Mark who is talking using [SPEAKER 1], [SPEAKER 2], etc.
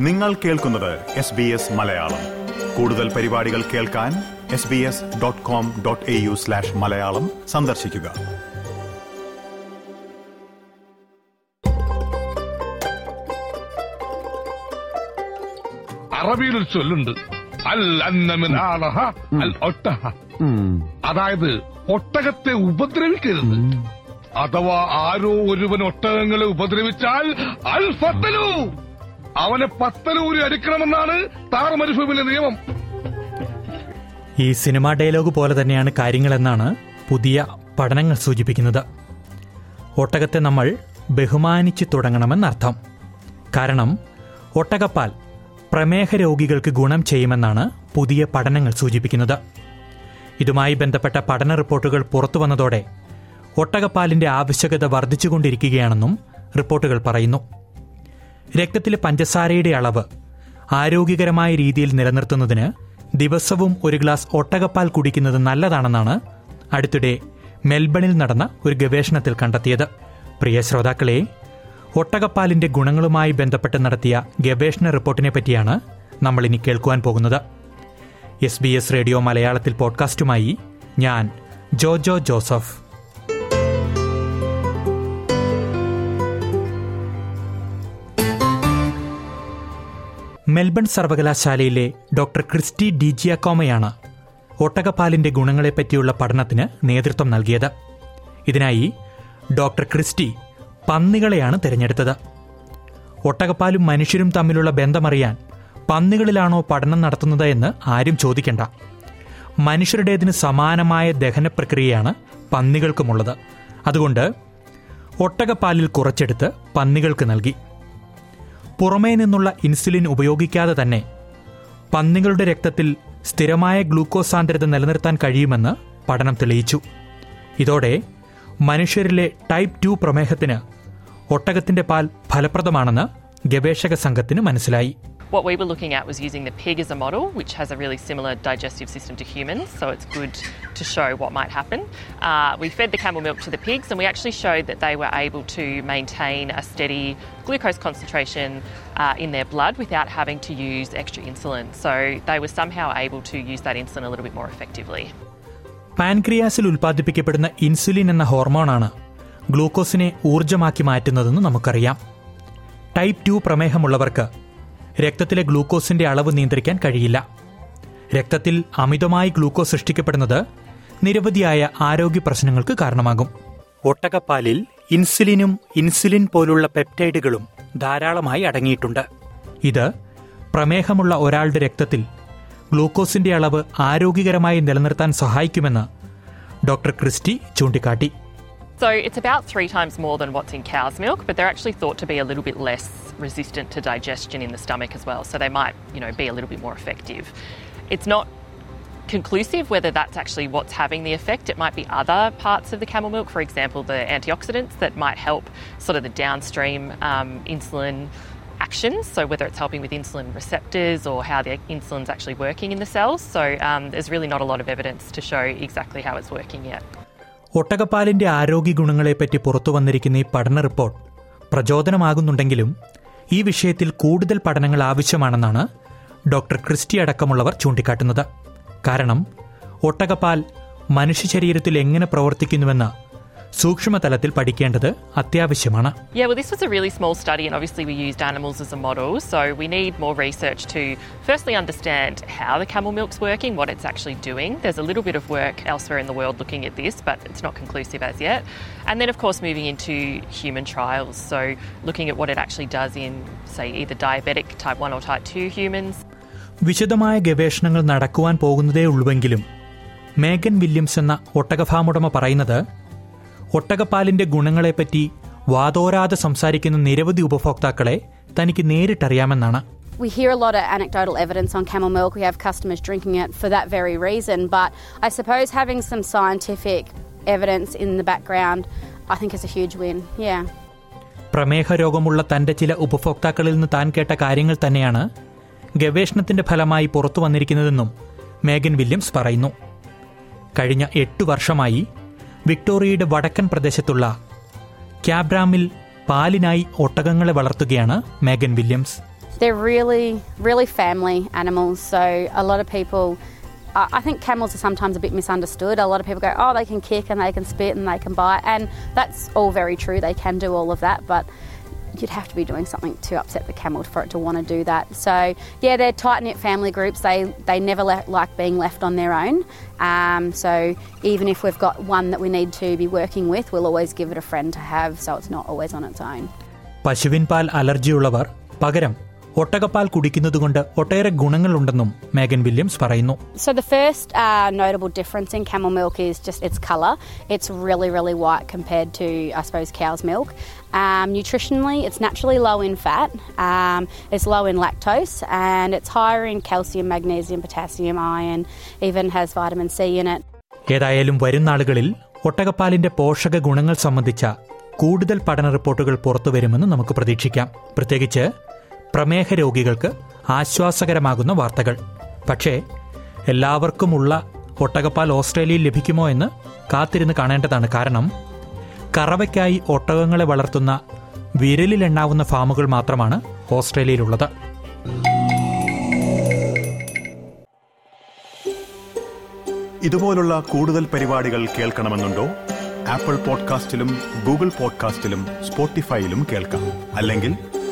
[SPEAKER 1] നിങ്ങൾ കേൾക്കുന്നത് S B S Malayalam. കൂടുതൽ പരിപാടികൾ കേൾക്കാൻ S B S dot com dot A U slash Malayalam സന്ദർശിക്കുക.
[SPEAKER 2] അറബിയിൽ ഒരു ചൊല്ലുണ്ട്. അൽ അന്നമിൻ ആളഹ അൽ ഒട്ടഹ. അതായത് ഒട്ടകത്തെ ഉപദ്രവിക്കരുത്. അഥവാ ആരോ ഒരുവൻ ഒട്ടകങ്ങളെ ഉപദ്രവിച്ചാൽ അൽ ഫത്തലു. അവനെ പത്തലൂരി അടിക്കണമെന്നാണ് താറമരുഭൂമിയിലെ നിയമം.
[SPEAKER 3] ഈ സിനിമാ ഡയലോഗ് പോലെ തന്നെയാണ് കാര്യങ്ങളെന്നാണ് പുതിയ പഠനങ്ങൾ സൂചിപ്പിക്കുന്നത്. ഒട്ടകത്തെ നമ്മൾ ബഹുമാനിച്ചു തുടങ്ങണമെന്നർത്ഥം കാരണം ഒട്ടകപ്പാൽ പ്രമേഹ രോഗികൾക്ക് ഗുണം ചെയ്യുമെന്നാണ് പുതിയ പഠനങ്ങൾ സൂചിപ്പിക്കുന്നത്. ഇതുമായി ബന്ധപ്പെട്ട പഠന റിപ്പോർട്ടുകൾ പുറത്തു വന്നതോടെ ഒട്ടകപ്പാലിന്റെ ആവശ്യകത വർദ്ധിച്ചുകൊണ്ടിരിക്കുകയാണെന്നും റിപ്പോർട്ടുകൾ പറയുന്നു. രക്തത്തിലെ പഞ്ചസാരയുടെ അളവ് ആരോഗ്യകരമായ രീതിയിൽ നിലനിർത്തുന്നതിന് ദിവസവും ഒരു ഗ്ലാസ് ഒട്ടകപ്പാൽ കുടിക്കുന്നത് നല്ലതാണെന്നാണ് അടുത്തിടെ മെൽബണിൽ നടന്ന ഒരു ഗവേഷണത്തിൽ കണ്ടെത്തിയത്. പ്രിയ ശ്രോതാക്കളെ ഒട്ടകപ്പാലിന്റെ ഗുണങ്ങളുമായി ബന്ധപ്പെട്ട് നടത്തിയ ഗവേഷണ റിപ്പോർട്ടിനെ പറ്റിയാണ് നമ്മൾ ഇനി കേൾക്കുവാൻ പോകുന്നത്. എസ് ബി എസ് റേഡിയോ മലയാളത്തിൽ പോഡ്കാസ്റ്റുമായി ഞാൻ ജോജോ ജോസഫ്. മെൽബൺ സർവകലാശാലയിലെ ഡോക്ടർ ക്രിസ്റ്റി ഡിജിയാക്കോമയാണ് ഒട്ടകപ്പാലിന്റെ ഗുണങ്ങളെപ്പറ്റിയുള്ള പഠനത്തിന് നേതൃത്വം നൽകിയത്. ഇതിനായി ഡോക്ടർ ക്രിസ്റ്റി പന്നികളെയാണ് തിരഞ്ഞെടുത്തത്. ഒട്ടകപ്പാലും മനുഷ്യരും തമ്മിലുള്ള ബന്ധമറിയാൻ പന്നികളിലാണോ പഠനം നടത്തുന്നത് എന്ന് ആരും ചോദിക്കണ്ട. മനുഷ്യരുടേതിന് സമാനമായ ദഹന പ്രക്രിയയാണ് പന്നികൾക്കുമുള്ളത്. അതുകൊണ്ട് ഒട്ടകപ്പാലിൽ കുറച്ചെടുത്ത് പന്നികൾക്ക് നൽകി. പുറമേ നിന്നുള്ള ഇൻസുലിൻ ഉപയോഗിക്കാതെ തന്നെ പന്നികളുടെ രക്തത്തിൽ സ്ഥിരമായ ഗ്ലൂക്കോസ് സാന്ദ്രത നിലനിർത്താൻ കഴിയുമെന്ന് പഠനം തെളിയിച്ചു. ഇതോടെ മനുഷ്യരിലെ ടൈപ്പ് ടു പ്രമേഹത്തിന് ഒട്ടകത്തിന്റെ പാൽ ഫലപ്രദമാണെന്ന് ഗവേഷക സംഘത്തിന് മനസ്സിലായി.
[SPEAKER 4] What we were looking at was using the pig as a model, which has a really similar digestive system to humans, so it's good to show what might happen. Uh, we fed the camel milk to the pigs, and we actually showed that they were able to maintain a steady glucose concentration uh, in their blood without having to use extra insulin. So they were somehow able to use that insulin a little bit more effectively.
[SPEAKER 3] പാൻക്രിയാസിൽ ഉൽപ്പാദിപ്പിക്കപ്പെടുന്ന insulin എന്ന ഹോർമോണാണ് ഗ്ലൂക്കോസിനെ ഊർജ്ജമാക്കി മാറ്റുന്നതെന്ന് നമുക്കറിയാം type two പ്രമേഹമുള്ളവർക്ക് രക്തത്തിലെ ഗ്ലൂക്കോസിന്റെ അളവ് നിയന്ത്രിക്കാൻ കഴിയില്ല. രക്തത്തിൽ അമിതമായി ഗ്ലൂക്കോസ് സൃഷ്ടിക്കപ്പെടുന്നത് നിരവധിയായ ആരോഗ്യ പ്രശ്നങ്ങൾക്ക് കാരണമാകും. ഒട്ടകപ്പാലിൽ ഇൻസുലിനും ഇൻസുലിൻ പോലുള്ള പെപ്റ്റൈഡുകളും ധാരാളമായി അടങ്ങിയിട്ടുണ്ട്. ഇത് പ്രമേഹമുള്ള ഒരാളുടെ രക്തത്തിൽ ഗ്ലൂക്കോസിന്റെ അളവ് ആരോഗ്യകരമായി നിലനിർത്താൻ സഹായിക്കുമെന്ന് ഡോക്ടർ ക്രിസ്റ്റി ചൂണ്ടിക്കാട്ടി.
[SPEAKER 4] So it's about three times more than what's in cow's milk, but they're actually thought to be a little bit less resistant to digestion in the stomach as well. So they might, you know, be a little bit more effective. It's not conclusive whether that's actually what's having the effect. It might be other parts of the camel milk, for example, the antioxidants that might help sort of the downstream um, insulin actions. So whether it's helping with insulin receptors or how the insulin's actually working in the cells. So um, there's really not a lot of evidence to show exactly how it's working yet.
[SPEAKER 3] ഒട്ടകപ്പാലിന്റെ ആരോഗ്യ ഗുണങ്ങളെപ്പറ്റി പുറത്തു വന്നിരിക്കുന്ന ഈ പഠന report പ്രചോദനമാകുന്നുണ്ടെങ്കിലും ഈ വിഷയത്തിൽ കൂടുതൽ പഠനങ്ങൾ ആവശ്യമാണെന്നാണ് ഡോക്ടർ ക്രിസ്റ്റി അടക്കമുള്ളവർ ചൂണ്ടിക്കാട്ടുന്നത്. കാരണം ഒട്ടകപ്പാൽ മനുഷ്യ ശരീരത്തിൽ എങ്ങനെ പ്രവർത്തിക്കുന്നുവെന്ന് സൂക്ഷ്മതലത്തിൽ പഠിക്കേണ്ടത് അത്യാവശ്യമാണ്
[SPEAKER 4] Yeah, well, this was a really small study, and obviously we used animals as a model. So we need more research to firstly understand how the camel milk's working, what it's actually doing. There's a little bit of work elsewhere in the world looking at this, but it's not conclusive as yet. And then, of course, moving into human trials. So looking at what it actually does in, say, either diabetic type 1 or type 2 humans.
[SPEAKER 3] വിശദമായ ഗവേഷണങ്ങൾ നടക്കുവാൻ പോകുന്നതേ ഉള്ളുവെങ്കിലും മേഗൻ Williams എന്ന ഒട്ടകഫാമുടമ പറയുന്നത് ഒട്ടകപ്പാലിന്റെ ഗുണങ്ങളെപ്പറ്റി വാതോരാതെ സംസാരിക്കുന്ന നിരവധി ഉപഭോക്താക്കളെ തനിക്ക് നേരിട്ടറിയാമെന്നാണ്
[SPEAKER 5] We hear a lot of anecdotal evidence on camel milk. We have customers drinking it for that very reason. But I suppose having some scientific evidence in the background, I think is a huge win. Yeah.
[SPEAKER 3] പ്രമേഹ രോഗമുള്ള തന്റെ ചില ഉപഭോക്താക്കളിൽ നിന്ന് താൻ കേട്ട കാര്യങ്ങൾ തന്നെയാണ് ഗവേഷണത്തിന്റെ ഫലമായി പുറത്തു വന്നിരിക്കുന്നതെന്നും മേഗൻ വില്യംസ് പറയുന്നു കഴിഞ്ഞ എട്ട് വർഷമായി വിക്ടോറിയയുടെ വടക്കൻ പ്രദേശത്തുള്ള ക്യാബ്രാമിൽ പാലിനായി ഒട്ടകങ്ങളെ വളർത്തുകയാണ് Megan Williams
[SPEAKER 5] they're really, really family animals. So a lot of people, I think camels are sometimes a bit misunderstood. A lot of people go, oh, they can kick and they can spit and they can bite, and that's all very true. They can do all of that, but you'd have to be doing something to upset the camel for it to want to do that. So yeah, they're tight knit family groups. They they never le- like being left on their own. Um, so even if we've got one that we need to be working with, we'll always give it a friend to have, so it's not always on its own.
[SPEAKER 3] പശുവിൻ പാൽ അലർജിയുള്ളവർ പകരം ഒട്ടകപ്പാൽ കുടിക്കുന്നതുകൊണ്ട് ഒട്ടേറെ ഗുണങ്ങളുണ്ടെന്നും Megan Williams പറയുന്നു
[SPEAKER 5] So the first uh, notable difference in camel milk is just its color. It's really, really white compared to, I suppose, cow's milk. Um, nutritionally, it's naturally low in fat. Um, it's low in lactose, and it's higher in calcium, magnesium, potassium, iron. Even has vitamin C in it.
[SPEAKER 3] ഏതായാലും വരും നാളുകളിൽ ഒട്ടകപ്പാലിന്റെ പോഷക ഗുണങ്ങൾ സംബന്ധിച്ച കൂടുതൽ പഠന റിപ്പോർട്ടുകൾ പുറത്തുവരുമെന്ന് നമുക്ക് പ്രതീക്ഷിക്കാം പ്രത്യേകിച്ച് പ്രമേഹ രോഗികൾക്ക് ആശ്വാസകരമാകുന്ന വാർത്തകൾ. പക്ഷേ എല്ലാവർക്കുമുള്ള ഒട്ടകപ്പാൽ ഓസ്ട്രേലിയയിൽ ലഭിക്കുമോ എന്ന് കാത്തിരുന്ന് കാണേണ്ടതാണ് കാരണം കറവയ്ക്കായി ഒട്ടകങ്ങളെ വളർത്തുന്ന വിരലിലെണ്ണാവുന്ന ഫാമുകൾ മാത്രമാണ് ഓസ്ട്രേലിയയിലുള്ളത്.
[SPEAKER 1] ഇതുപോലുള്ള കൂടുതൽ പരിപാടികൾ കേൾക്കണമെന്നുണ്ടോ? ആപ്പിൾ പോഡ്കാസ്റ്റിലും ഗൂഗിൾ പോഡ്കാസ്റ്റിലും സ്പോട്ടിഫൈയിലും കേൾക്കാം. അല്ലെങ്കിൽ